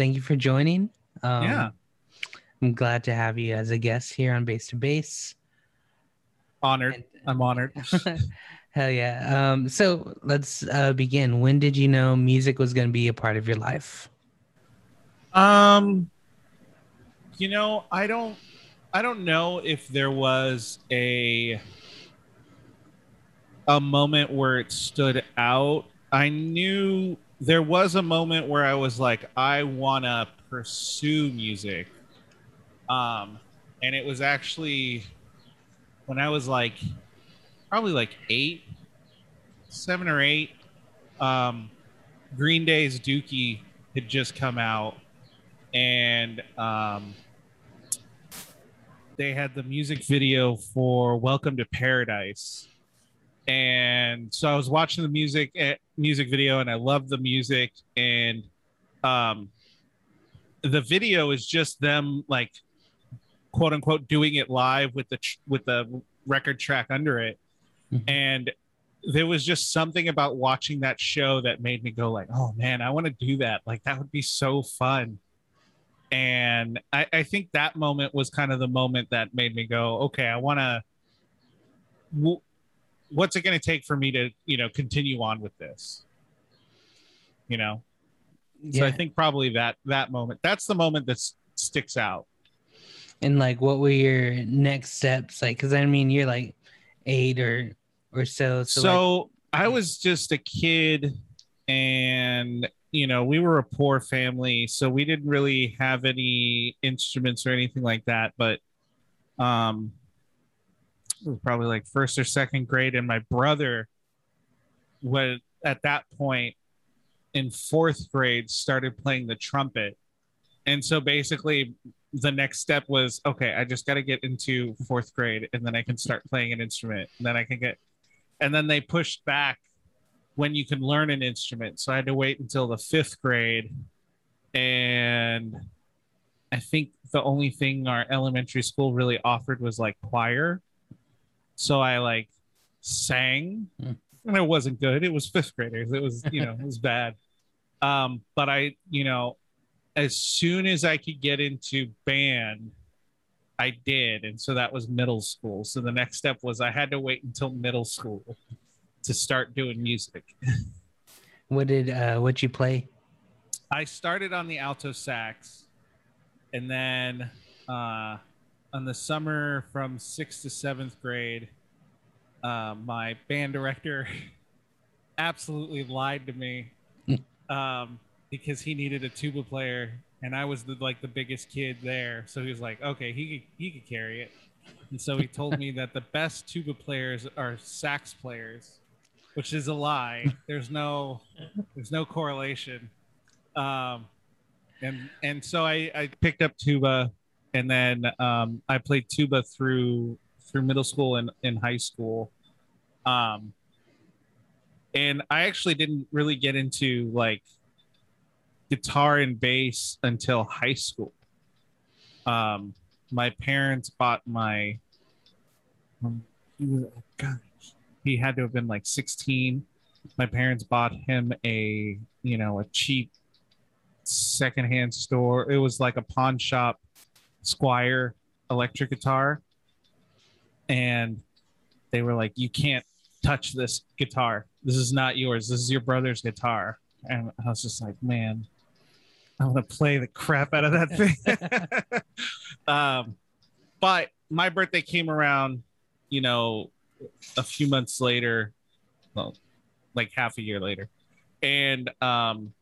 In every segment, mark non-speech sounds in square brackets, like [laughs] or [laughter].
thank you for joining. Um, Yeah. I'm glad to have you as a guest here on Base to Base. Honored. I'm honored. [laughs] Hell yeah. Um, so let's uh, begin. When did you know music was going to be a part of your life? Um, you know, I don't, I don't know if there was a a moment where it stood out. I knew there was a moment where I was like, I want to pursue music. Um, and it was actually when I was like, probably like eight, seven or eight. Um, Green Day's Dookie had just come out, and um, they had the music video for "Welcome to Paradise." And so I was watching the music music video, and I love the music. And um, the video is just them like quote unquote doing it live with the tr- with the record track under it. Mhm. And there was just something about watching that show that made me go like, "Oh man, I want to do that! Like that would be so fun." And I, I think that moment was kind of the moment that made me go, "Okay, I want to." W- what's it going to take for me to, you know, continue on with this? You know, so I think probably that that moment. That's the moment that sticks out. And like, what were your next steps? Like, because I mean, you're like eight or or so. So, So, like, I was just a kid, and you know, we were a poor family, so we didn't really have any instruments or anything like that. But um, was probably like first or second grade, and my brother was at that point in fourth grade started playing the trumpet, and so basically. The next step was okay. I just got to get into fourth grade, and then I can start playing an instrument. And then I can get and then they pushed back when you can learn an instrument. So I had to wait until the fifth grade, and I think the only thing our elementary school really offered was like choir. So I like sang, Hmm. and it wasn't good. It was fifth graders. It was you know it was bad. [laughs] Um, but I you know as soon as I could get into band. I did, and so that was middle school. So the next step was I had to wait until middle school to start doing music. [laughs] what did uh, what you play? I started on the alto sax, and then uh, on the summer from sixth to seventh grade, uh, my band director [laughs] absolutely lied to me [laughs] um, because he needed a tuba player, and I was the, like the biggest kid there. So he was like, "Okay, he could, he could carry it." And so he told me that the best tuba players are sax players, which is a lie. There's no there's no correlation. Um, and and so I, I picked up tuba, and then um, I played tuba through through middle school and in high school. Um, and I actually didn't really get into like guitar and bass until high school. Um, my parents bought my. Um, he was, God, he had to have been like 16. My parents bought him a, you know, a cheap secondhand store. It was like a pawn shop Squier electric guitar. And they were like, you can't touch this guitar. This is not yours. This is your brother's guitar. And I was just like, man, I want to play the crap out of that thing. [laughs] um, but my birthday came around, you know, a few months later, well, like half a year later. And um,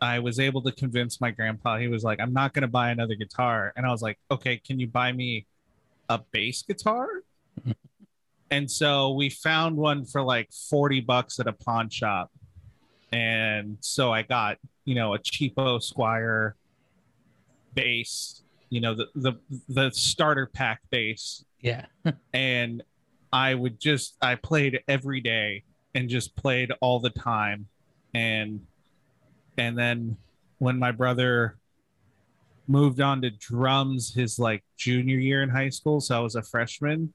I was able to convince my grandpa. He was like, I'm not going to buy another guitar. And I was like, okay, can you buy me a bass guitar? [laughs] and so we found one for like 40 bucks at a pawn shop. And so I got, you know, a cheapo Squier bass, you know, the the the starter pack bass. Yeah. [laughs] And I would just I played every day and just played all the time. And and then when my brother moved on to drums his like junior year in high school, so I was a freshman.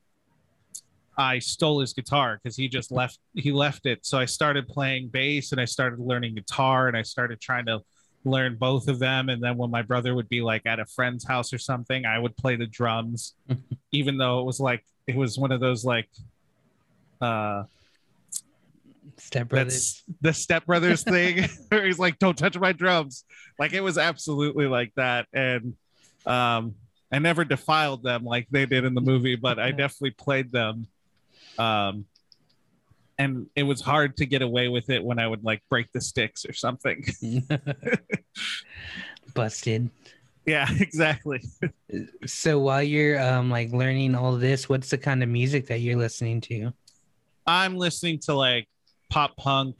I stole his guitar because he just left he left it. So I started playing bass and I started learning guitar and I started trying to learn both of them. And then when my brother would be like at a friend's house or something, I would play the drums, [laughs] even though it was like it was one of those like uh Step that's the Step Brothers thing where [laughs] [laughs] he's like, "Don't touch my drums." Like it was absolutely like that, and um, I never defiled them like they did in the movie, but I definitely played them. Um, and it was hard to get away with it when I would like break the sticks or something. [laughs] Busted. yeah, exactly. So while you're um like learning all this, what's the kind of music that you're listening to? I'm listening to like pop punk,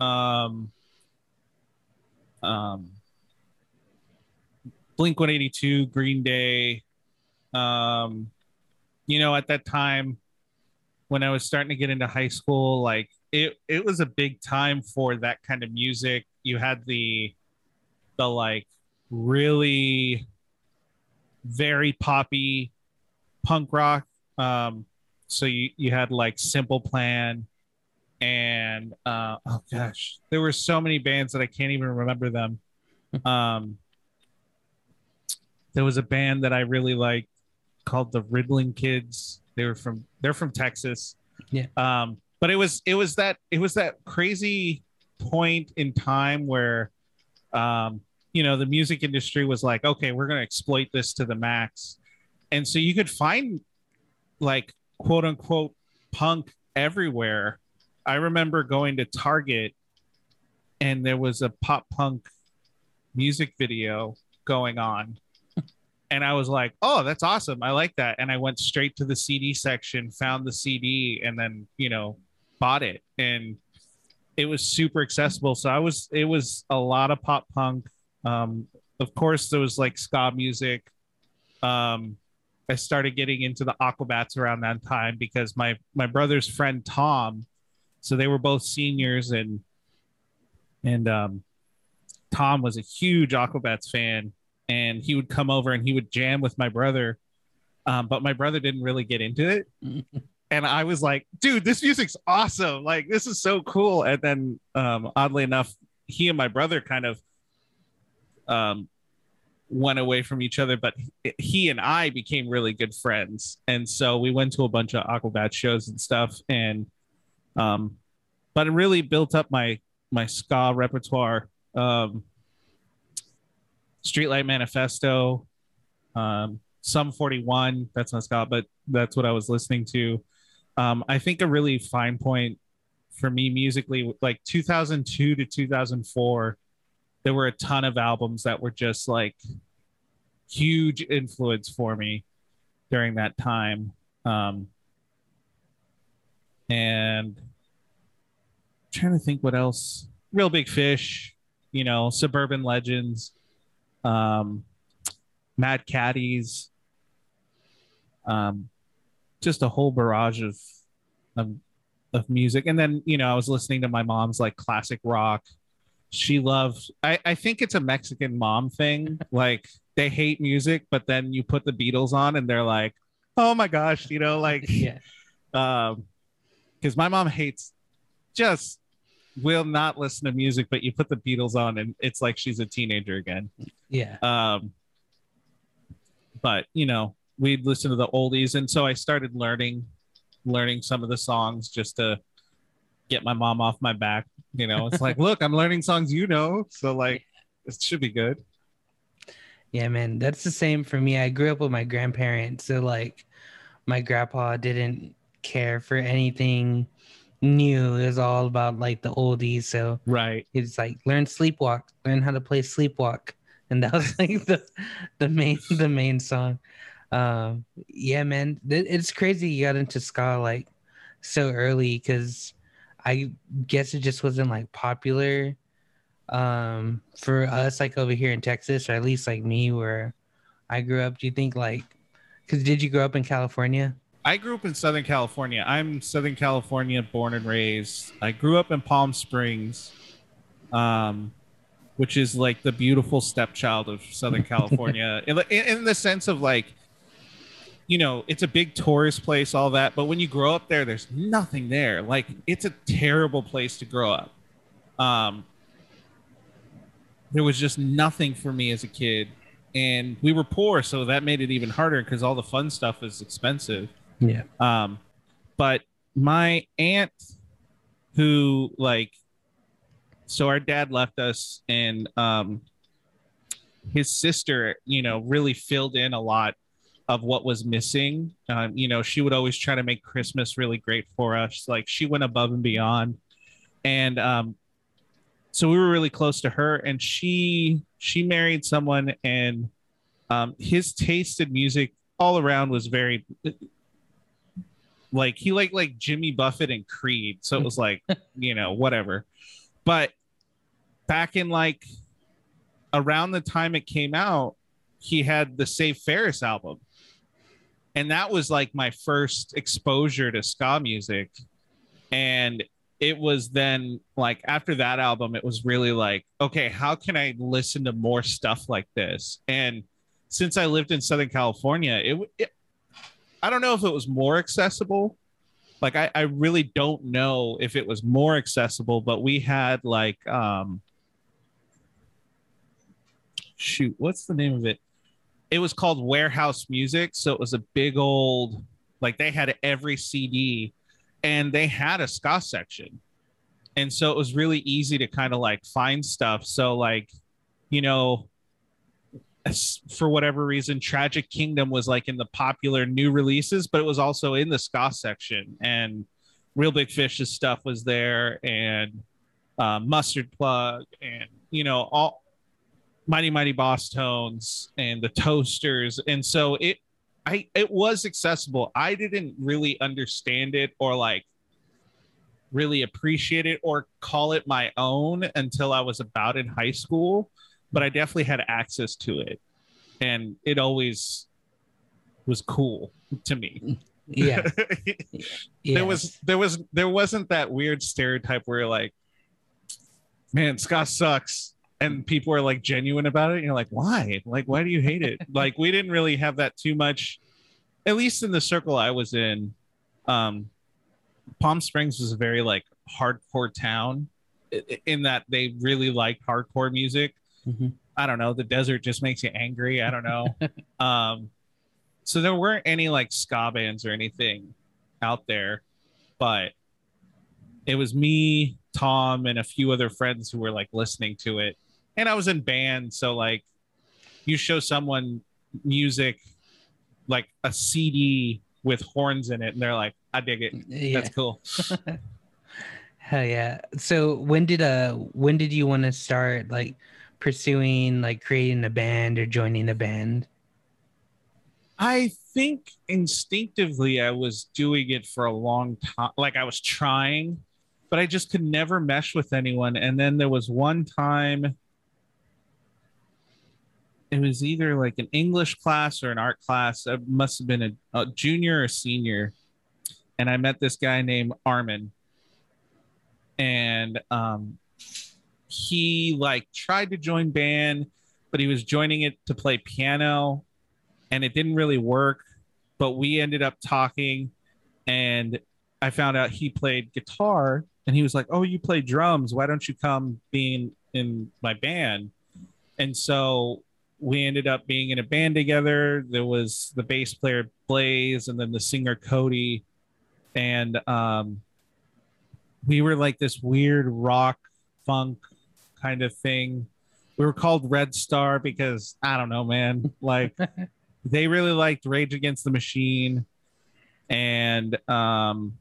um, um, Blink 182, Green Day. Um, you know, at that time when I was starting to get into high school, like it, it was a big time for that kind of music. You had the, the like really very poppy punk rock. Um, so you, you had like Simple Plan and uh, oh gosh, there were so many bands that I can't even remember them. [laughs] Um, there was a band that I really liked called the Riddlin' Kids. They were from they're from Texas. Yeah. Um, but it was it was that it was that crazy point in time where um, you know, the music industry was like, okay, we're gonna exploit this to the max. And so you could find like quote unquote punk everywhere. I remember going to Target and there was a pop punk music video going on. And I was like, oh, that's awesome. I like that. And I went straight to the CD section, found the CD, and then, you know, bought it. And it was super accessible. So I was, it was a lot of pop punk. Um, of course, there was like ska music. Um, I started getting into the Aquabats around that time because my my brother's friend Tom, so they were both seniors and and um, Tom was a huge Aquabats fan, and he would come over and he would jam with my brother, um, but my brother didn't really get into it, [laughs] and I was like, dude, this music's awesome, like this is so cool, and then um, oddly enough, he and my brother kind of um, went away from each other, but he and I became really good friends. And so we went to a bunch of Aquabat shows and stuff. And, um, but it really built up my, my ska repertoire. Um, Streetlight Manifesto, um, Sum 41, that's not ska, but that's what I was listening to. Um, I think a really fine point for me musically, like 2002 to 2004, there were a ton of albums that were just like huge influence for me during that time. Um, and I'm trying to think what else. Real Big Fish, you know, Suburban Legends, um, Mad Caddies, um, just a whole barrage of, of of music. And then you know, I was listening to my mom's like classic rock. She loved. I I think it's a Mexican mom thing, [laughs] like they hate music, but then you put the Beatles on and they're like, oh my gosh, you know, like, [laughs] yeah. um, because my mom hates, just will not listen to music, but you put the Beatles on and it's like she's a teenager again. Yeah. Um, but you know, we'd listen to the oldies, and so I started learning, learning some of the songs just to get my mom off my back. You know, it's like, [laughs] look, I'm learning songs you know, so like, it should be good. Yeah, man, that's the same for me. I grew up with my grandparents, so like my grandpa didn't care for anything new. It was all about like the oldies. So Right. it's like learn sleepwalk, learn how to play sleepwalk, and that was [laughs] like the the main the main song. Um, yeah, man, it's crazy you got into ska like so early because I guess it just wasn't like popular um for us like over here in Texas or at least like me where I grew up. Do you think like because did you grow up in California? I grew up in Southern California. I'm Southern California born and raised. I grew up in Palm Springs, um, which is like the beautiful stepchild of Southern California [laughs] in, in, the sense of like, you know, it's a big tourist place, all that. But when you grow up there, there's nothing there. Like it's a terrible place to grow up. Um, there was just nothing for me as a kid, and we were poor, so that made it even harder because all the fun stuff is expensive. Yeah. Um, but my aunt, who like, so our dad left us, and um, his sister, you know, really filled in a lot of what was missing. Um, you know, she would always try to make Christmas really great for us. Like she went above and beyond, and um, so we were really close to her. And she she married someone, and um, his taste in music all around was very like he liked like Jimmy Buffett and Creed. So it was like [laughs] you know whatever, but back in like around the time it came out, he had the Save Ferris album. And that was like my first exposure to ska music. And it was then like after that album it was really like okay how can i listen to more stuff like this? And since i lived in southern california it, it i don't know if it was more accessible like I, I really don't know if it was more accessible but we had like um shoot what's the name of it it was called Warehouse Music. So it was a big old, like they had every CD and they had a ska section. And so it was really easy to kind of like find stuff. So, like, you know, for whatever reason, Tragic Kingdom was like in the popular new releases, but it was also in the ska section. And Real Big Fish's stuff was there, and uh, Mustard Plug, and you know all Mighty Mighty Bosstones and the Toasters, and so it, I it was accessible. I didn't really understand it or like really appreciate it or call it my own until I was about in high school, but I definitely had access to it, and it always was cool to me. Yeah. [laughs] yeah. There was there was there wasn't that weird stereotype where you're like, man, ska sucks. And people are like genuine about it. And you're like why? Like why do you hate it? [laughs] Like we didn't really have that too much at least in the circle i was in. Um palm springs was a very like hardcore town in that they really liked hardcore music mm-hmm. i don't know the desert just makes you angry i don't know [laughs] um so there weren't any like ska bands or anything out there but it was me tom and a few other friends who were like listening to it and I was in band, so like you show someone music like a CD with horns in it, and they're like, "I dig it. Yeah. That's cool." [laughs] Hell yeah! So when did uh when did you want to start like pursuing like creating a band or joining a band? I think instinctively I was doing it for a long time. Like I was trying, but I just could never mesh with anyone. And then there was one time it was either like an English class or an art class. It must have been a, a junior or senior. And I met this guy named Armin. And um, he like tried to join band, but he was joining it to play piano and it didn't really work. But we ended up talking and I found out he played guitar and he was like, Oh, you play drums. Why don't you come being in my band? And so we ended up being in a band together. There was the bass player Blaze and then the singer Cody. And um, we were like this weird rock funk kind of thing. We were called Red Star because I don't know, man. Like [laughs] they really liked Rage Against the Machine and um,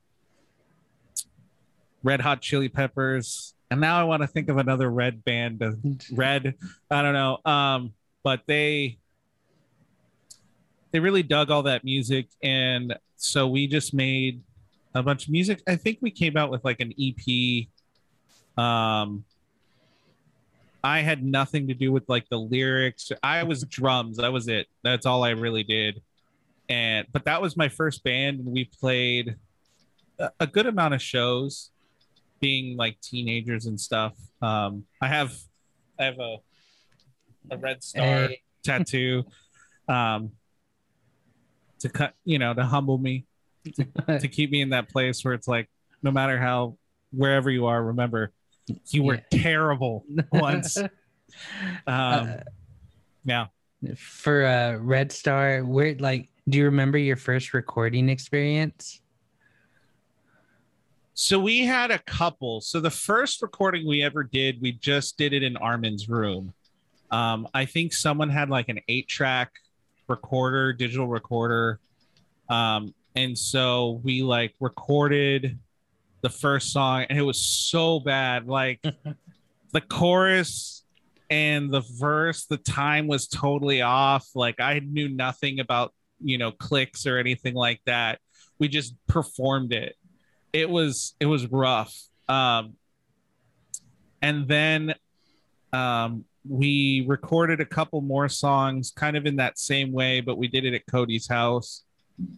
Red Hot Chili Peppers. And now I want to think of another red band. [laughs] Red, I don't know. Um, but they they really dug all that music and so we just made a bunch of music i think we came out with like an ep um i had nothing to do with like the lyrics i was drums that was it that's all i really did and but that was my first band and we played a, a good amount of shows being like teenagers and stuff um i have i have a a red star hey. [laughs] tattoo. Um, to cut, you know, to humble me, to, to keep me in that place where it's like, no matter how wherever you are, remember you were Yeah. terrible [laughs] once. Um, Uh, yeah. for uh red star where like do you remember your first recording experience So we had a couple. So the first recording we ever did, we just did it in Armin's room. Um, I think someone had like an eight track recorder, digital recorder. Um, and so we like recorded the first song and it was so bad. Like [laughs] the chorus and the verse, the time was totally off. Like I knew nothing about, you know, clicks or anything like that. We just performed it it was it was rough um and then um we recorded a couple more songs kind of in that same way but we did it at cody's house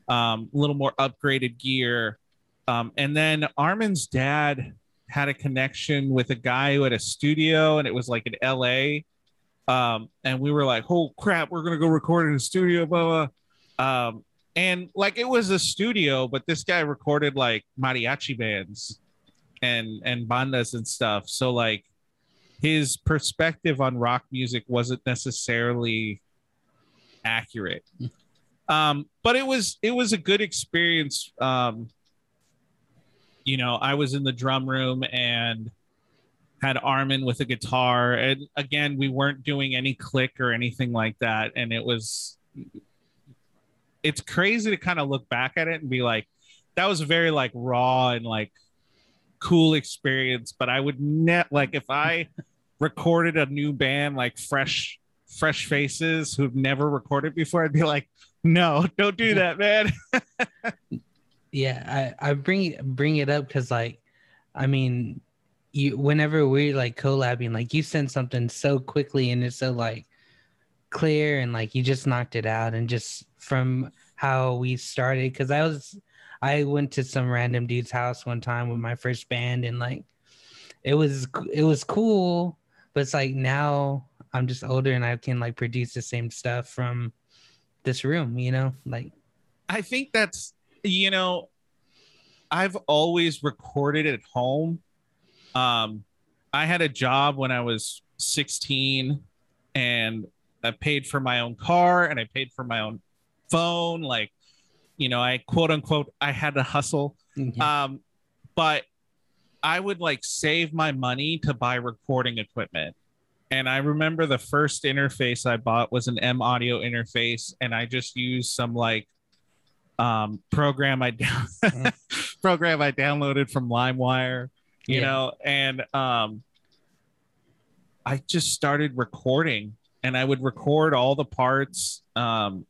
um a little more upgraded gear um and then armin's dad had a connection with a guy who had a studio and it was like in la um and we were like oh crap we're gonna go record in a studio blah blah um and like it was a studio but this guy recorded like mariachi bands and and bandas and stuff. So like his perspective on rock music wasn't necessarily accurate. Um but it was it was a good experience um you know i was in the drum room and had armin with a guitar. And again we weren't doing any click or anything like that. And it was it's crazy to kind of look back at it and be like that was very like raw and like cool experience. But i would net like if i recorded a new band like fresh fresh faces who've never recorded before i'd be like no don't do that man [laughs] yeah i i bring bring it up because like i mean you whenever we're like collabing like you send something so quickly and it's so like clear and like you just knocked it out and just from how we started because i was i went to some random dude's house one time with my first band and like it was it was cool but it's like now i'm just older and i can like produce the same stuff from this room you know like I think that's you know, I've always recorded at home. Um, I had a job when I was 16 and I paid for my own car and I paid for my own phone. Like, you know, I quote unquote I had to hustle. yeah. Um, but I would like save my money to buy recording equipment. And I remember the first interface I bought was an M audio interface, and I just used some like um program I down [laughs] program I downloaded from LimeWire, you Yeah. know, and um I just started recording and I would record all the parts um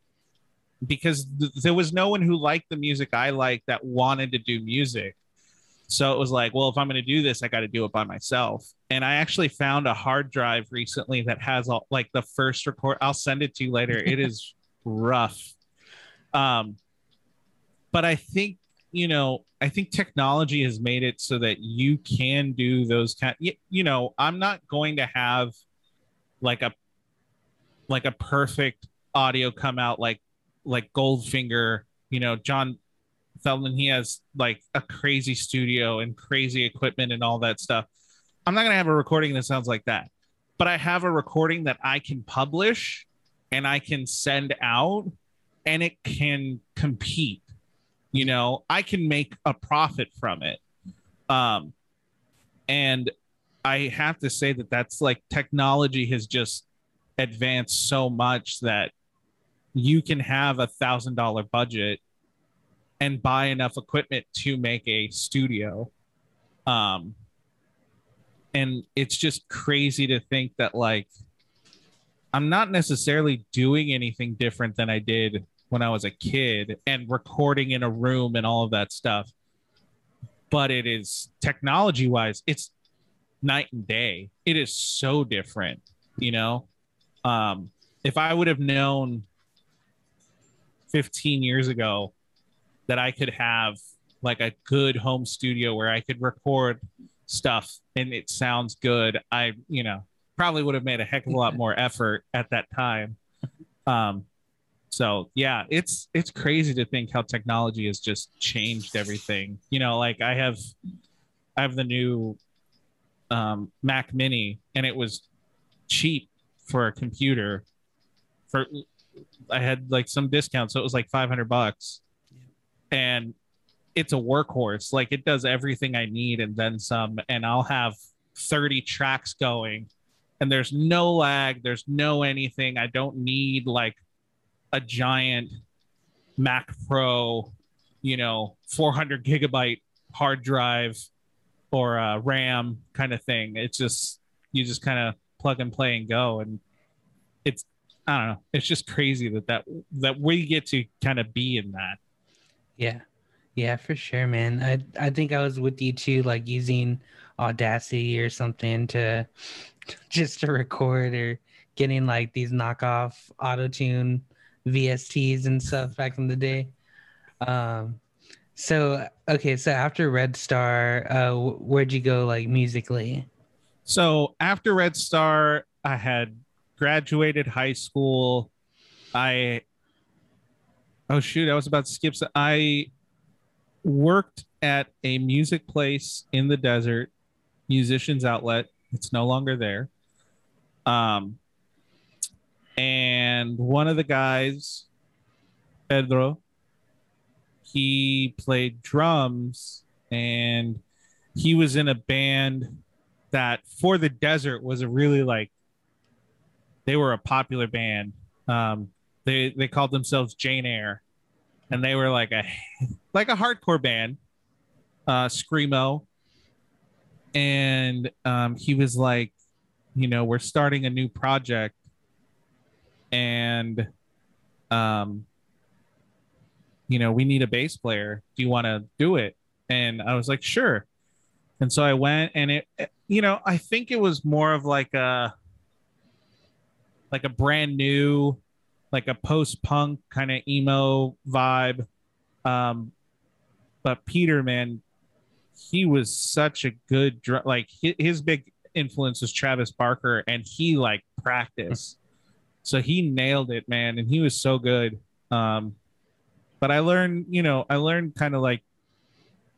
because th- there was no one who liked the music I liked that wanted to do music. So it was like, well, if I'm going to do this, I got to do it by myself. And I actually found a hard drive recently that has all like the first record. I'll send it to you later. It is [laughs] rough. Um, but I think you know, I think technology has made it so that you can do those kind. You, you know, I'm not going to have like a like a perfect audio come out like like Goldfinger. You know, John Feldmann. He has like a crazy studio and crazy equipment and all that stuff. I'm not gonna have a recording that sounds like that, but I have a recording that I can publish and I can send out, and it can compete you know i can make a profit from it. Um and i have to say that that's like technology has just advanced so much that you can have a thousand dollar budget and buy enough equipment to make a studio. Um and it's just crazy to think that like i'm not necessarily doing anything different than i did when I was a kid and recording in a room and all of that stuff. But it is technology wise, it's night and day. It is so different, you know. Um, if I would have known 15 years ago that I could have like a good home studio where I could record stuff and it sounds good, I, you know, probably would have made a heck of a lot [laughs] more effort at that time. Um, So yeah, it's it's crazy to think how technology has just changed everything. You know, like I have I have the new um, Mac Mini, and it was cheap for a computer. For I had like some discount, so it was like five hundred bucks, and it's a workhorse. Like it does everything I need and then some, and I'll have thirty tracks going, and there's no lag, there's no anything. I don't need like a giant Mac Pro, you know, 400 gigabyte hard drive or a RAM kind of thing. It's just you just kind of plug and play and go, and it's I don't know. It's just crazy that that that we get to kind of be in that. Yeah, yeah, for sure, man. I I think I was with you too, like using Audacity or something to [laughs] just to record or getting like these knockoff auto tune VSTs and stuff back in the day. Um, so okay, so after Red Star, uh, where'd you go like musically? So after Red Star, I had graduated high school. I oh shoot, I was about to skip. So I worked at a music place in the desert, musicians outlet. It's no longer there. Um, and one of the guys, Pedro, he played drums and he was in a band that for the desert was a really like they were a popular band. Um, they they called themselves Jane Eyre, and they were like a [laughs] like a hardcore band, uh, screamo. And um, he was like, you know, we're starting a new project, and um, you know, we need a bass player. Do you want to do it? And I was like, sure. And so I went, and it, you know, I think it was more of like a like a brand new, like a post punk kind of emo vibe. Um, but Peter, man, he was such a good dr- like his, his big influence was Travis Barker, and he like practiced, so he nailed it, man, and he was so good. Um, but I learned, you know, I learned kind of like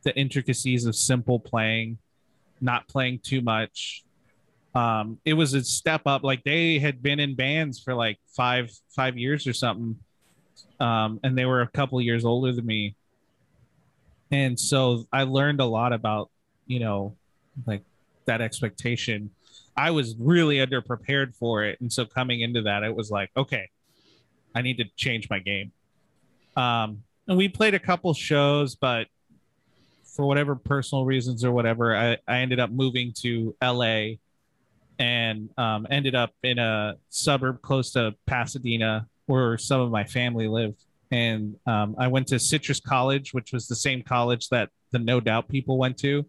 the intricacies of simple playing, not playing too much, um, it was a step up. Like they had been in bands for like five five years or something, um, and they were a couple years older than me. And so I learned a lot about you know like that expectation. I was really underprepared for it, and so coming into that, it was like, okay, I need to change my game. Um, and we played a couple shows, but for whatever personal reasons or whatever, I, I ended up moving to LA and um, ended up in a suburb close to Pasadena where some of my family lived. And um, I went to Citrus College, which was the same college that the No Doubt people went to.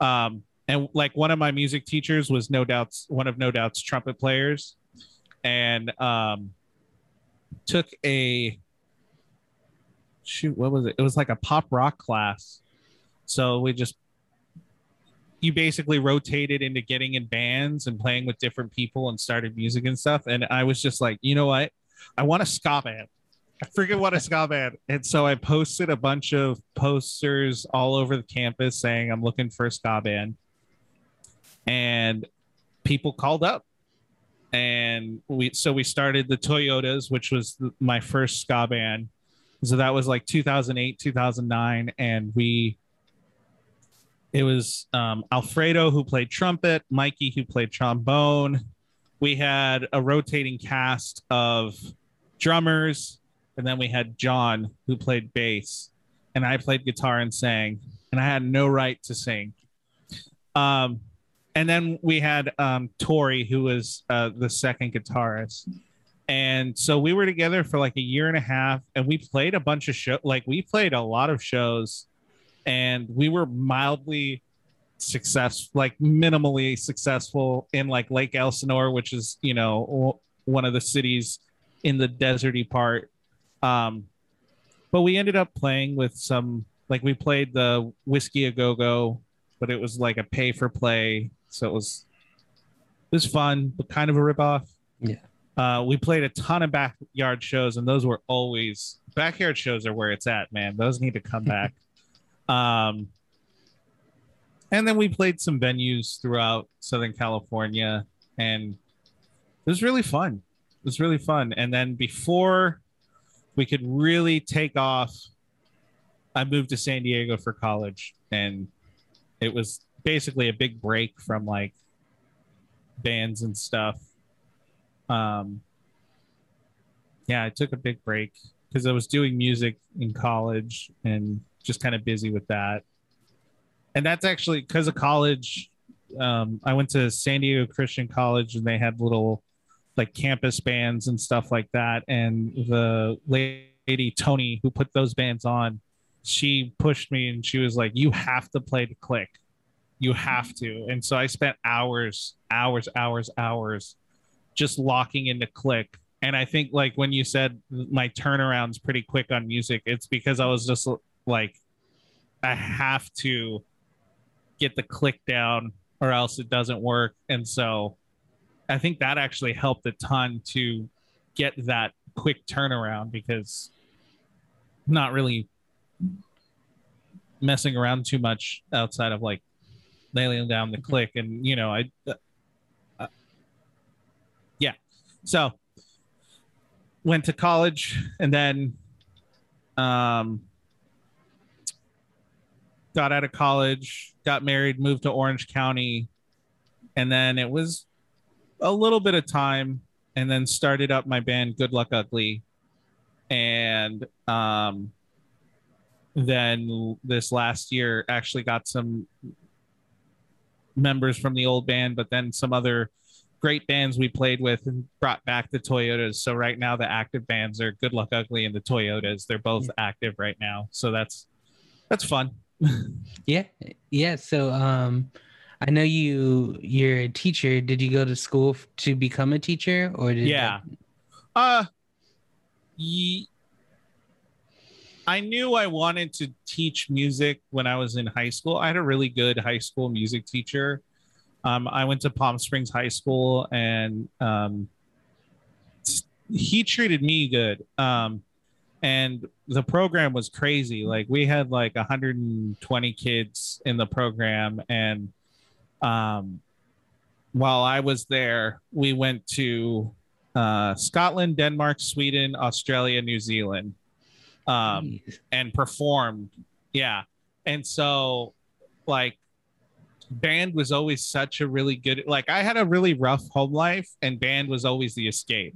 Um, and like one of my music teachers was No Doubt's one of No Doubt's trumpet players, and um, took a shoot, what was it? It was like a pop rock class. So we just you basically rotated into getting in bands and playing with different people and started music and stuff. And I was just like, you know what? I want a ska band. I freaking want a ska band. And so I posted a bunch of posters all over the campus saying I'm looking for a ska band. And people called up. And we so we started the Toyotas, which was my first ska band. So that was like 2008, 2009 and we it was um, Alfredo who played trumpet, Mikey who played trombone. We had a rotating cast of drummers, and then we had John who played bass, and I played guitar and sang, and I had no right to sing. Um, and then we had um, Tori who was uh, the second guitarist. And so we were together for like a year and a half, and we played a bunch of show. Like we played a lot of shows and we were mildly success like minimally successful in like lake elsinore which is you know one of the cities in the deserty part um but we ended up playing with some like we played the Whisky a Go Go but it was like a pay for play so it was it was fun but kind of a rip off yeah Uh, we played a ton of backyard shows, and those were always backyard shows are where it's at, man. Those need to come back. [laughs] um, and then we played some venues throughout Southern California, and it was really fun. It was really fun. And then before we could really take off, I moved to San Diego for college, and it was basically a big break from like bands and stuff. Um, yeah, I took a big break because I was doing music in college and just kind of busy with that. And that's actually because of college. Um, I went to San Diego Christian College and they had little like campus bands and stuff like that. And the lady, Tony, who put those bands on, she pushed me and she was like, You have to play the click. You have to. And so I spent hours, hours, hours, hours just locking into click and I think like when you said my turnaround's pretty quick on music, it's because I was just like, I have to get the click down or else it doesn't work. And so I think that actually helped a ton to get that quick turnaround because not really messing around too much outside of like nailing down the click and you know I uh, uh, yeah. So went to college and then um, got out of college, got married, moved to Orange County, and then it was a little bit of time, and then started up my band Good Luck Ugly, and um, then this last year actually got some members from the old band, but then some other great bands we played with and brought back the Toyotas. So right now the active bands are Good Luck Ugly and the Toyotas. They're both active right now. So that's that's fun. [laughs] yeah. Yeah. So um I know you you're a teacher. Did you go to school to become a teacher or did Yeah. That... Uh I knew I wanted to teach music when I was in high school. I had a really good high school music teacher um, I went to Palm Springs High School, and um, he treated me good. Um, and the program was crazy. Like we had like 120 kids in the program, and um, while I was there, we went to uh, Scotland, Denmark, Sweden, Australia, New Zealand, um, and performed. Yeah, and so like band was always such a really good like I had a really rough home life and band was always the escape.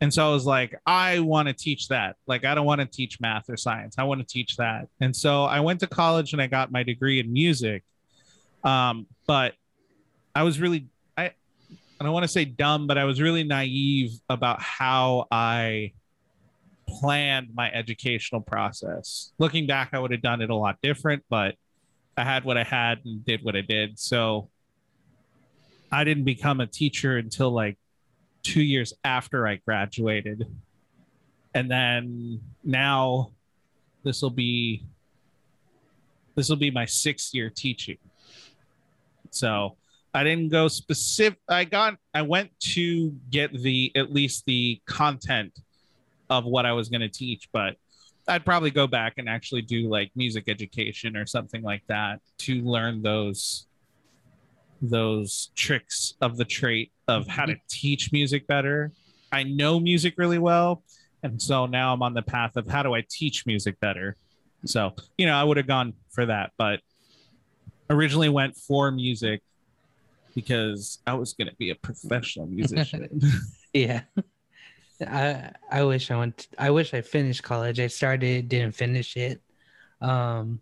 And so I was like, I want to teach that. Like I don't want to teach math or science. I want to teach that. And so I went to college and I got my degree in music. Um, but I was really I I don't want to say dumb, but I was really naive about how I planned my educational process. Looking back, I would have done it a lot different, but I had what I had and did what I did. So I didn't become a teacher until like two years after I graduated. And then now this will be this will be my sixth year teaching. So I didn't go specific I got I went to get the at least the content of what I was going to teach, but I'd probably go back and actually do like music education or something like that to learn those those tricks of the trait of how to mm-hmm. teach music better. I know music really well, and so now I'm on the path of how do I teach music better. So, you know, I would have gone for that, but originally went for music because I was going to be a professional musician. [laughs] yeah. I I wish I went. I wish I finished college. I started, didn't finish it. Um,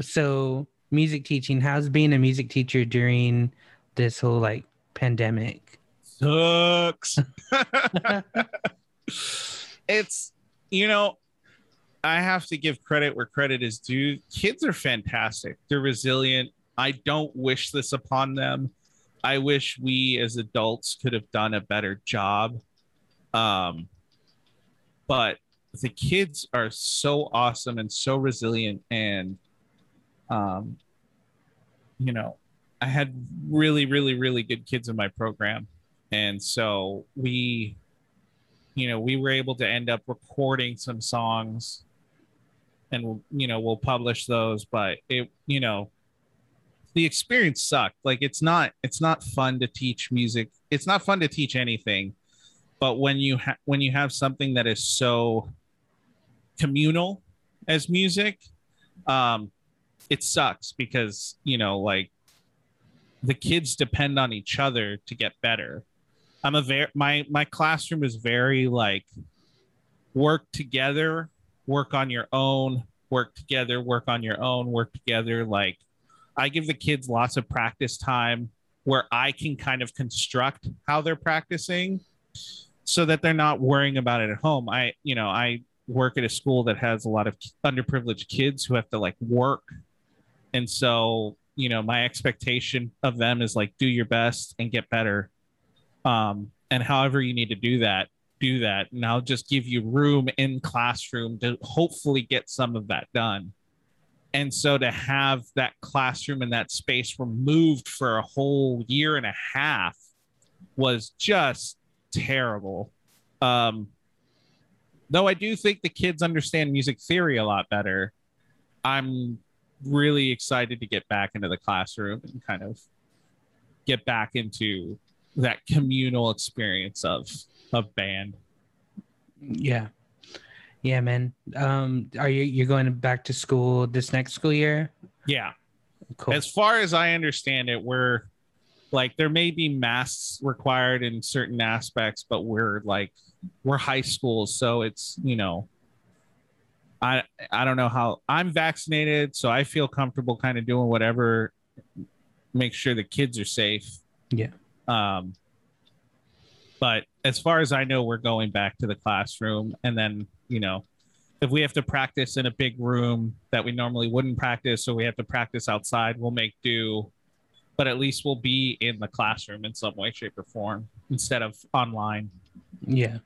so music teaching. How's being a music teacher during this whole like pandemic? Sucks. [laughs] [laughs] it's you know, I have to give credit where credit is due. Kids are fantastic. They're resilient. I don't wish this upon them. I wish we as adults could have done a better job um, but the kids are so awesome and so resilient and um, you know i had really really really good kids in my program and so we you know, we were able to end up recording some songs and you know, we'll publish those, but it, you know, the experience sucked. Like it's not it's not fun to teach music. It's not fun to teach anything. But when you ha- when you have something that is so communal as music, um it sucks because, you know, like the kids depend on each other to get better. I'm a very my my classroom is very like work together, work on your own, work together, work on your own, work together. Like I give the kids lots of practice time where I can kind of construct how they're practicing so that they're not worrying about it at home. I, you know, I work at a school that has a lot of underprivileged kids who have to like work. And so, you know, my expectation of them is like do your best and get better. Um, and however you need to do that, do that. And I'll just give you room in classroom to hopefully get some of that done. And so to have that classroom and that space removed for a whole year and a half was just terrible. Um, though I do think the kids understand music theory a lot better, I'm really excited to get back into the classroom and kind of get back into that communal experience of of band. Yeah. Yeah, man. Um, are you you're going back to school this next school year? Yeah. Cool. As far as I understand it, we're like there may be masks required in certain aspects, but we're like we're high schools, so it's you know I I don't know how I'm vaccinated, so I feel comfortable kind of doing whatever make sure the kids are safe. Yeah. Um but as far as I know, we're going back to the classroom and then you know, if we have to practice in a big room that we normally wouldn't practice, or we have to practice outside, we'll make do. But at least we'll be in the classroom in some way, shape, or form instead of online. Yeah.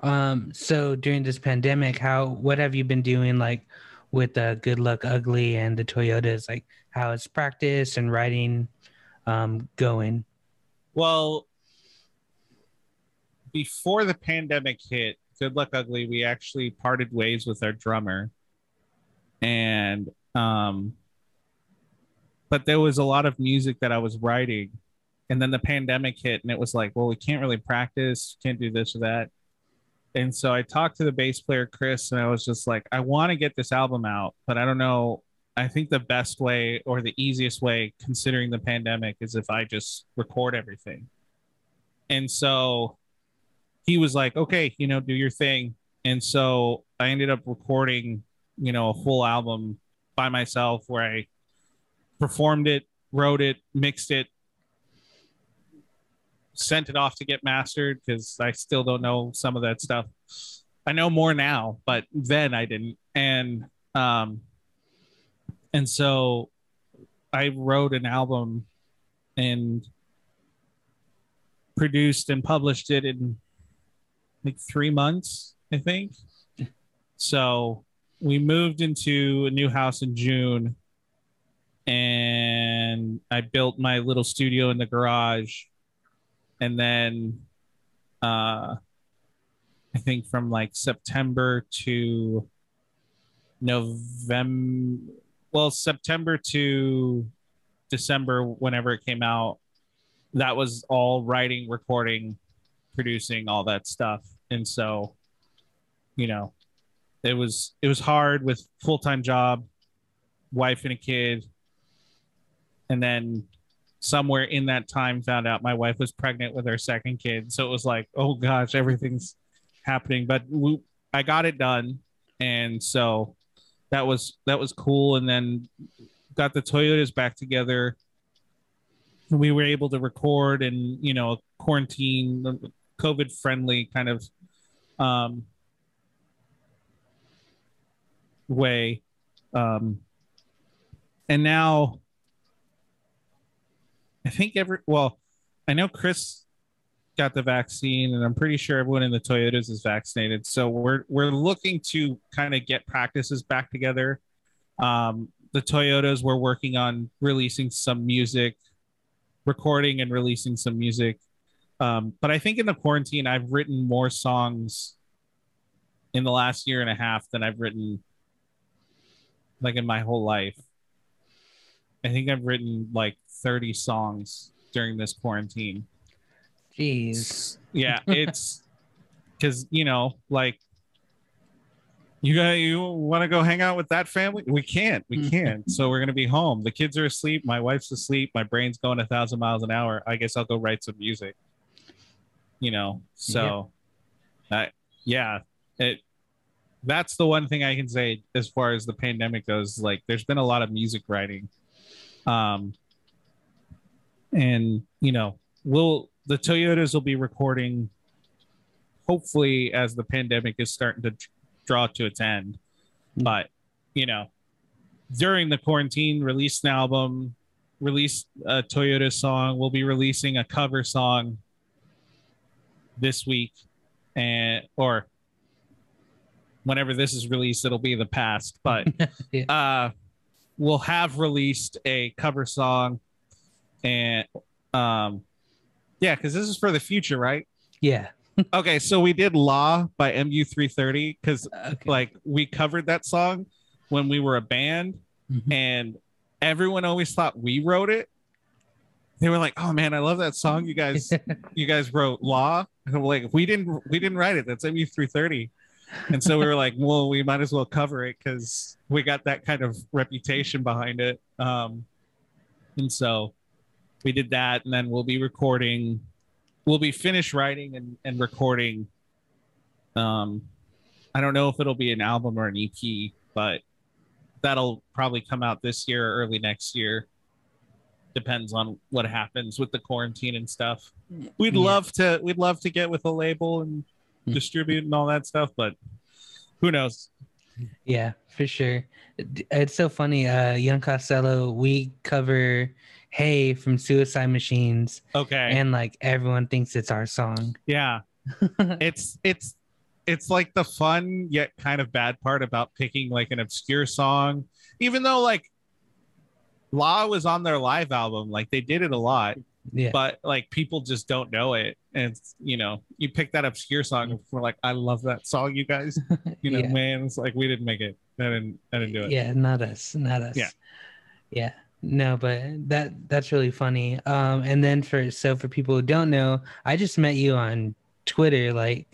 Um, so during this pandemic, how what have you been doing like with the Good Luck Ugly and the Toyodas? Like how is practice and writing um going? Well, before the pandemic hit, Good Luck Ugly, we actually parted ways with our drummer. And um but there was a lot of music that I was writing. And then the pandemic hit and it was like, well, we can't really practice, can't do this or that. And so I talked to the bass player Chris and I was just like, I want to get this album out, but I don't know. I think the best way or the easiest way considering the pandemic is if I just record everything. And so he was like, okay, you know, do your thing. And so I ended up recording, you know, a full album by myself where I performed it, wrote it, mixed it, sent it off to get mastered because I still don't know some of that stuff. I know more now, but then I didn't. And um and so I wrote an album and produced and published it in like three months, I think. So we moved into a new house in June and I built my little studio in the garage. And then uh I think from like September to November well, September to December, whenever it came out, that was all writing, recording, producing all that stuff and so you know it was it was hard with full-time job wife and a kid and then somewhere in that time found out my wife was pregnant with her second kid. So it was like oh gosh everything's happening. But we, i got it done. And so that was that was cool. And then got the toyodas back together. We were able to record and you know quarantine COVID friendly kind of um, way. Um, and now I think every, well, I know Chris got the vaccine and I'm pretty sure everyone in the Toyodas is vaccinated. So we're, we're looking to kind of get practices back together. Um, the Toyodas, we're working on releasing some music, recording and releasing some music Um, but I think in the quarantine, I've written more songs in the last year and a half than I've written like in my whole life. I think I've written like 30 songs during this quarantine. Jeez. Yeah, it's [laughs] because you know, like you got you want to go hang out with that family? We can't. We can't. [laughs] so we're gonna be home. The kids are asleep. My wife's asleep. My brain's going a thousand miles an hour. I guess I'll go write some music. You know, so I yeah, it that's the one thing I can say as far as the pandemic goes. Like, there's been a lot of music writing, um, and you know, we'll the Toyodas will be recording. Hopefully, as the pandemic is starting to draw to its end, but you know, during the quarantine, release an album, release a Toyota song. We'll be releasing a cover song this week, and or whenever this is released, it'll be the past. But [laughs] Yeah. uh, we'll have released a cover song, and um, yeah, because this is for the future, right? Yeah. [laughs] Okay, so we did "Law" by MU330 because Okay. like we covered that song when we were a band, Mhm. and everyone always thought we wrote it. They were like, "Oh man, I love that song you guys [laughs] you guys wrote law and I'm like we didn't we didn't write it that's mu330 and so we were like well we might as well cover it because we got that kind of reputation behind it um and so we did that and then we'll be recording we'll be finished writing and, and recording um i don't know if it'll be an album or an ep but that'll probably come out this year or early next year depends on what happens with the quarantine and stuff we'd Yeah. love to we'd love to get with a label and Mm. distribute and all that stuff but who knows Yeah, for sure. It's so funny. Uh, Young Costello, we cover "Hey" from Suicide Machines, okay and like everyone thinks it's our song. yeah [laughs] it's it's it's like the fun yet kind of bad part about picking like an obscure song even though like law was on their live album like they did it a lot yeah, but like people just don't know it and you know you pick that obscure song and we're like i love that song you guys [laughs] you know yeah. man it's like we didn't make it i didn't i didn't do it Yeah, not us, not us. Yeah. yeah. No, but that that's really funny. Um, and then for so for people who don't know, I just met you on Twitter, like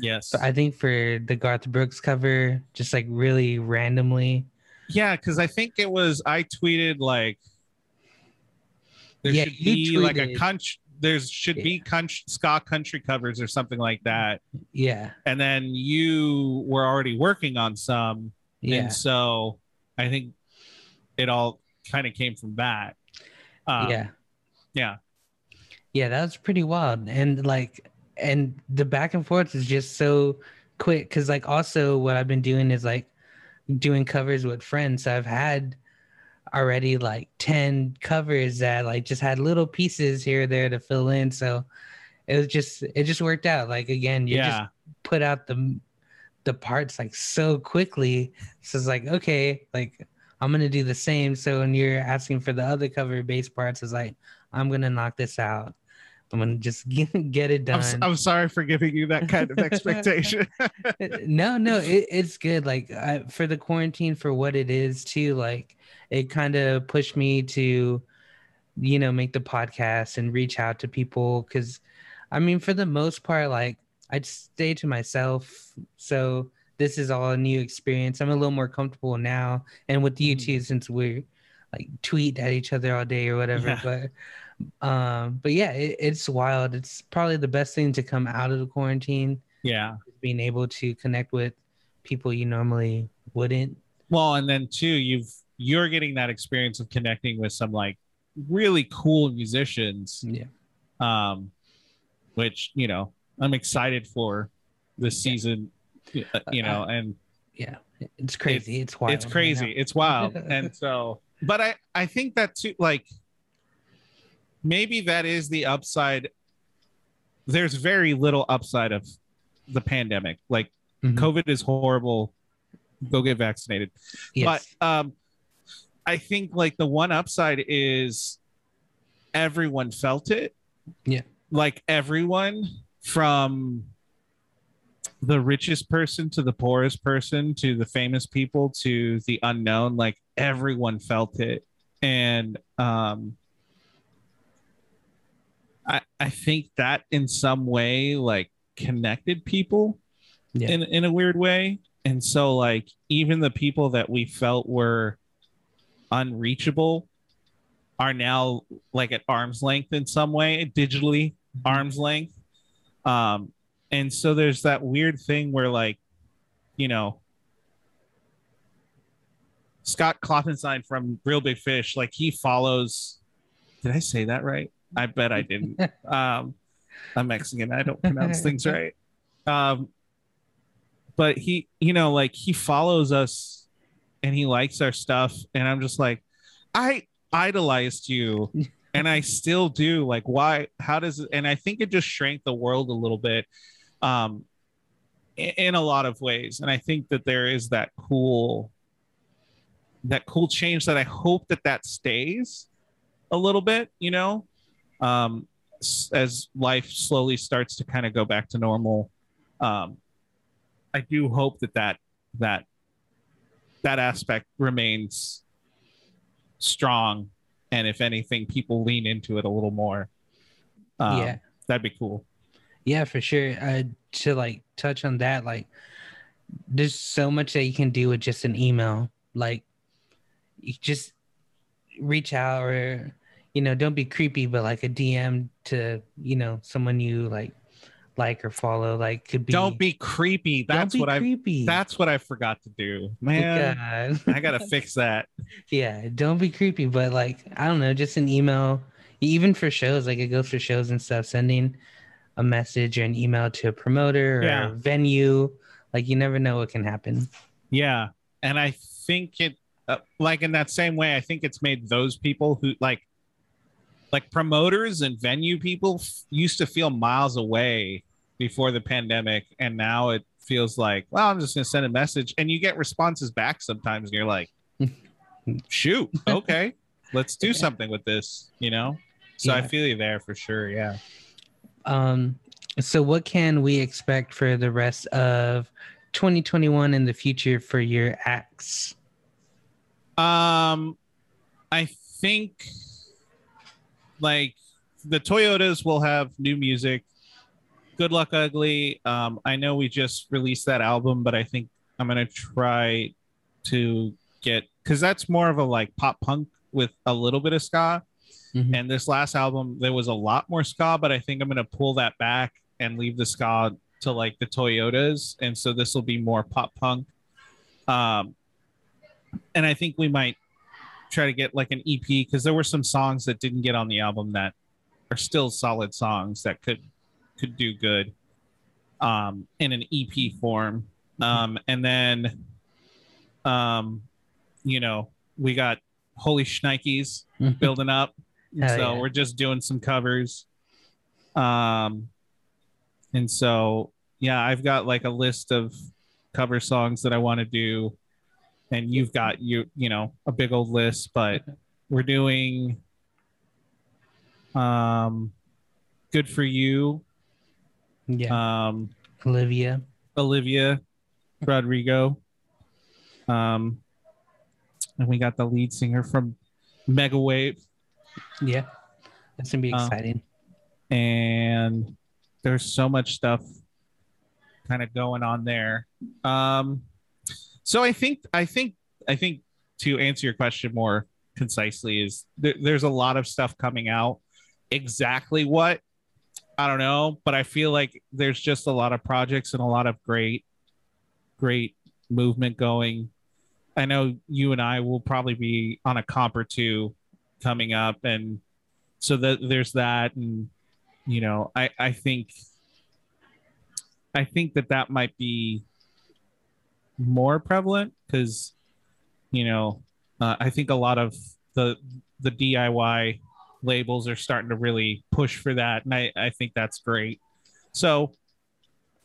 yes I think for the Garth Brooks cover, just like really randomly. Yeah, because I think it was I tweeted like there Yeah, should be like a tweeted- country. There should be country, ska country covers or something like that, Yeah, and then you were already working on some, yeah, and so I think it all kind of came from that. Um, yeah. yeah, Yeah, that was pretty wild. And like and the back and forth is just so quick cuz like also what I've been doing is like doing covers with friends. So I've had already like 10 covers that like just had little pieces here there to fill in. So it was just it just worked out. Like again, you just put out the the parts like so quickly. So it's like, okay, like I'm gonna do the same. So when you're asking for the other cover bass parts, it's like I'm gonna knock this out. I'm gonna just [laughs] get, get it I'm, done. s- I'm sorry for giving you that kind of [laughs] expectation. no, no, it, it's good. Like I, for the quarantine, for what it is too. Like it kind of pushed me to, you know, make the podcast and reach out to people. Because, I mean, for the most part, like I'd stay to myself. So this is all a new experience. I'm a little more comfortable now, and with you Mhm. too, since we're like tweet at each other all day or whatever. Yeah. But um but yeah it, it's wild it's probably the best thing to come out of the quarantine yeah. being able to connect with people you normally wouldn't. Well, and then too, you've you're getting that experience of connecting with some like really cool musicians. Yeah. um, which you know I'm excited for this season. uh, You know, and Yeah. It's crazy. It's, wild. it's crazy, now. it's wild, [laughs] and so. But I I think that too, like maybe that is the upside. There's very little upside of the pandemic. Like Mhm. COVID is horrible. Go get vaccinated. Yes. But um, I think like the one upside is everyone felt it. Yeah. like everyone from the richest person to the poorest person to the famous people to the unknown like everyone felt it and um i i think that in some way like connected people Yeah. in in a weird way and so like even the people that we felt were unreachable are now like at arm's length in some way digitally arm's length. Um and so there's that weird thing where like you know scott klopfenstein from reel big fish like he follows did i say that right? I bet i didn't. [laughs] Um i'm mexican. I don't pronounce things [laughs] right. Um but he you know like he follows us and he likes our stuff and i'm just like i idolized you [laughs] and i still do. Like why how does it and i think it just shrank the world a little bit um in, in a lot of ways. And i think that there is that cool that cool change that i hope that that stays a little bit you know? Um as life slowly starts to kind of go back to normal um i do hope that that that that aspect remains strong and if anything people lean into it a little more um, yeah. that'd be cool Yeah, for sure. Uh, to like touch on that, like, there's so much that you can do with just an email. Like, you just reach out, or you know, don't be creepy, but like a DM to you know someone you like, like or follow. Like, could be. don't be creepy that's be what i creepy. that's what i forgot to do man God. i gotta [laughs] fix that yeah, don't be creepy, but like I don't know, just an email, even for shows, like it goes for shows and stuff. Sending a message or an email to a promoter or Yeah. a venue, like you never know what can happen. Yeah, and I think it uh, like in that same way. I think it's made those people who like like promoters and venue people f- used to feel miles away before the pandemic, and now it feels like well, I'm just gonna send a message, and you get responses back sometimes, and you're like, [laughs] shoot, okay, [laughs] let's do something with this, you know. So I feel you there for sure. Yeah. Um, so what can we expect for the rest of 2021 in the future for your acts? Um, I think like the Toyodas will have new music. Good Luck Ugly. Um, I know we just released that album, but I think I'm gonna try to get because that's more of a like pop punk with a little bit of ska. Mhm. And this last album, there was a lot more ska, but I think I'm gonna pull that back and leave the ska to like the Toyodas, and so this will be more pop punk. Um, and I think we might try to get like an EP because there were some songs that didn't get on the album that are still solid songs that could could do good um, in an EP form. Um, and then, um, you know, we got Holy Schnikes building up. So yeah. we're just doing some covers. Um, and so, yeah, I've got like a list of cover songs that I want to do. And you've got you, you know, a big old list, but we're doing um good for you yeah, um Olivia. olivia rodrigo um and we got the lead singer from Mega Wave. Yeah, that's gonna be Uh, exciting. and there's so much stuff kind of going on there um so i think i think i think to answer your question more concisely is there, there's a lot of stuff coming out exactly what i don't know but i feel like there's just a lot of projects and a lot of great great movement going. I know you and i will probably be on a comp or two coming up and so that there's that and you know i i think i think that that might be more prevalent because you know uh, i think a lot of the the diy labels are starting to really push for that and i i think that's great so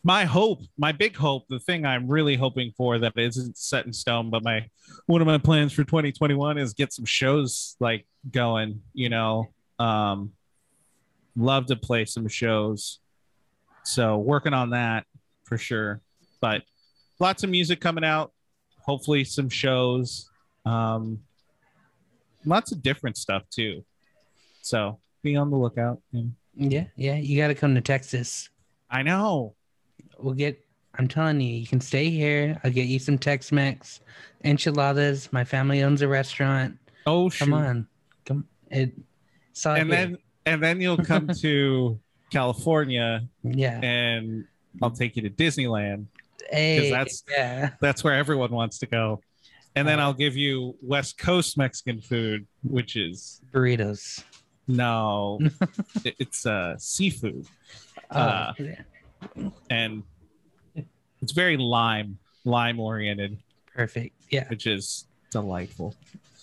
my hope my big hope the thing i'm really hoping for that isn't set in stone but my one of my plans for 2021 is get some shows like going you know um love to play some shows. So working on that for sure. But lots of music coming out. Hopefully some shows. Um, lots of different stuff too. So be on the lookout. And Yeah, yeah. You got to come to Texas. I know. We'll get. I'm telling you, you can stay here. I'll get you some Tex-Mex enchiladas. My family owns a restaurant. Oh, shoot. Come on, come. It. It's And here. then and then you'll come [laughs] to California yeah. and I'll take you to Disneyland. Hey, that's- yeah. That's where everyone wants to go. And then I'll give you West Coast Mexican food, which is burritos. No, [laughs] it's uh, seafood, Oh, Uh, yeah. and it's very lime lime oriented, perfect. Yeah, which is delightful.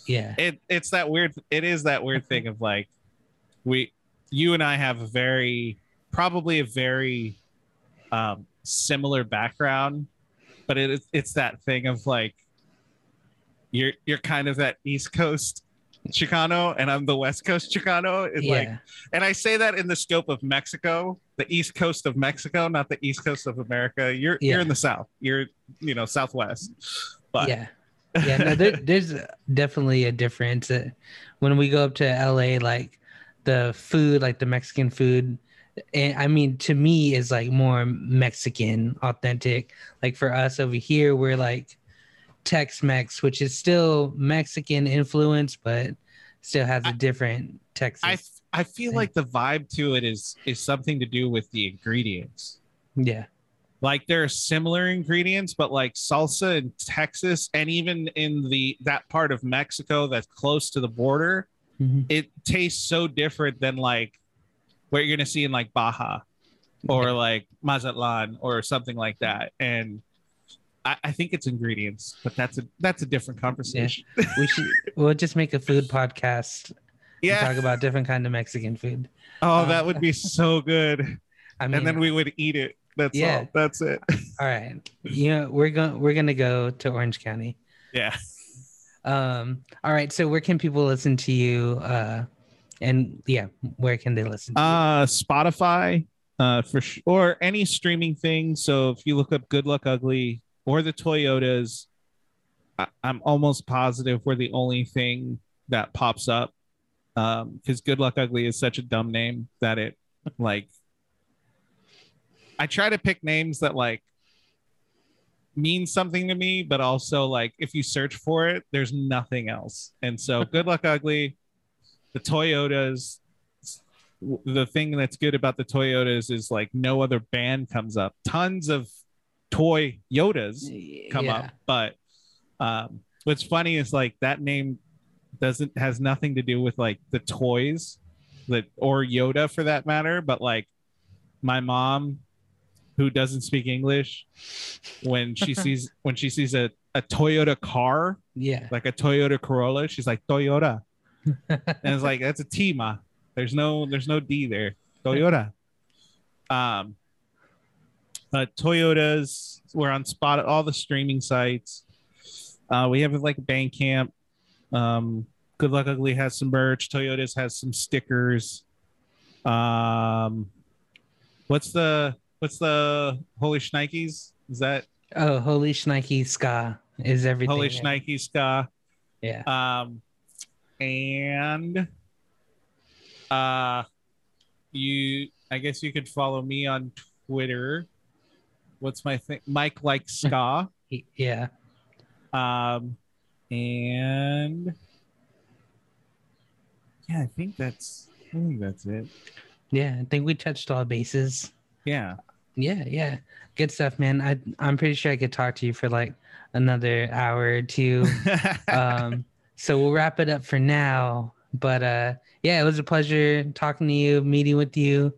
yeah, It it's that weird. It is that weird thing of like we, you and I have a very probably a very um, similar background, but it, it's that thing of like you're you're kind of that East Coast Chicano and I'm the West Coast Chicano. It's like yeah. and I say that in the scope of Mexico, the East Coast of Mexico, not the East Coast of America. You're Yeah. you're in the South. You're you know Southwest. But yeah yeah no there, [laughs] there's definitely a difference Uh, when we go up to la like the food like the mexican food and i mean to me is like more mexican authentic like for us over here we're like tex-mex which is still mexican influence but still has a I- different texas I I feel thing. like the vibe to it is is something to do with the ingredients. yeah Like there are similar ingredients, but like salsa in Texas and even in the that part of Mexico that's close to the border, Mhm. it tastes so different than like what you're gonna see in like Baja or Yeah. like Mazatlan or something like that. And I, I think it's ingredients, but that's a that's a different conversation. we should we'll just make a food [laughs] podcast Yeah. talk about different kind of mexican food Oh, Uh, that would be [laughs] so good. i mean and then we would eat it. That's Yeah. all. That's it. [laughs] All right. You know, we're going we're gonna go to Orange County. Yeah. Um, all right, so where can people listen to you? Uh and yeah, where can they listen to you? Uh Spotify, uh for sh- or any streaming thing. So if you look up Good Luck Ugly or the Toyodas, I- I'm almost positive we're the only thing that pops up. Um, because Good Luck Ugly is such a dumb name that it like I try to pick names that like mean something to me, but also like if you search for it, there's nothing else. And so [laughs] Good Luck Ugly, the Toyodas, the thing that's good about the Toyodas is like no other band comes up. Tons of toy Yodas come yeah. up, but um, what's funny is like that name doesn't has nothing to do with like the toys, that or Yoda for that matter. But like my mom, who doesn't speak English, when she [laughs] sees when she sees a, a Toyota car, Yeah. like a Toyota Corolla, she's like Toyota, [laughs] and it's like that's a T, ma. There's no there's no D there. Toyota. [laughs] Um, but Toyodas, we're on spot all the streaming sites. Uh, we have like Bandcamp. Um, Good Luck Ugly has some merch. Toyodas has some stickers. Um, what's the what's the Holy Schnikes? Is that oh, holy Schnikes ska is everything. Holy Schnikes ska? Yeah. Um, and uh, you, I guess you could follow me on Twitter. What's my thing? Mike likes ska. [laughs] Yeah. um, and yeah, I think that's. I think that's it. Yeah. I think we touched all bases. Yeah. Yeah, yeah. Good stuff, man. I I'm pretty sure I could talk to you for like another hour or two. [laughs] um so we'll wrap it up for now but uh yeah it was a pleasure talking to you meeting with you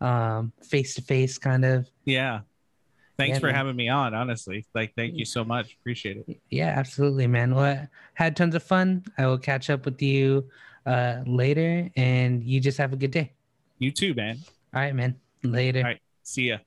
um face to face kind of yeah. Thanks Yeah, for man. having me on. Honestly, like, thank you so much. Appreciate it. yeah absolutely man well I had tons of fun i will catch up with you uh later and you just have a good day You too, man. all right man later All right. See ya.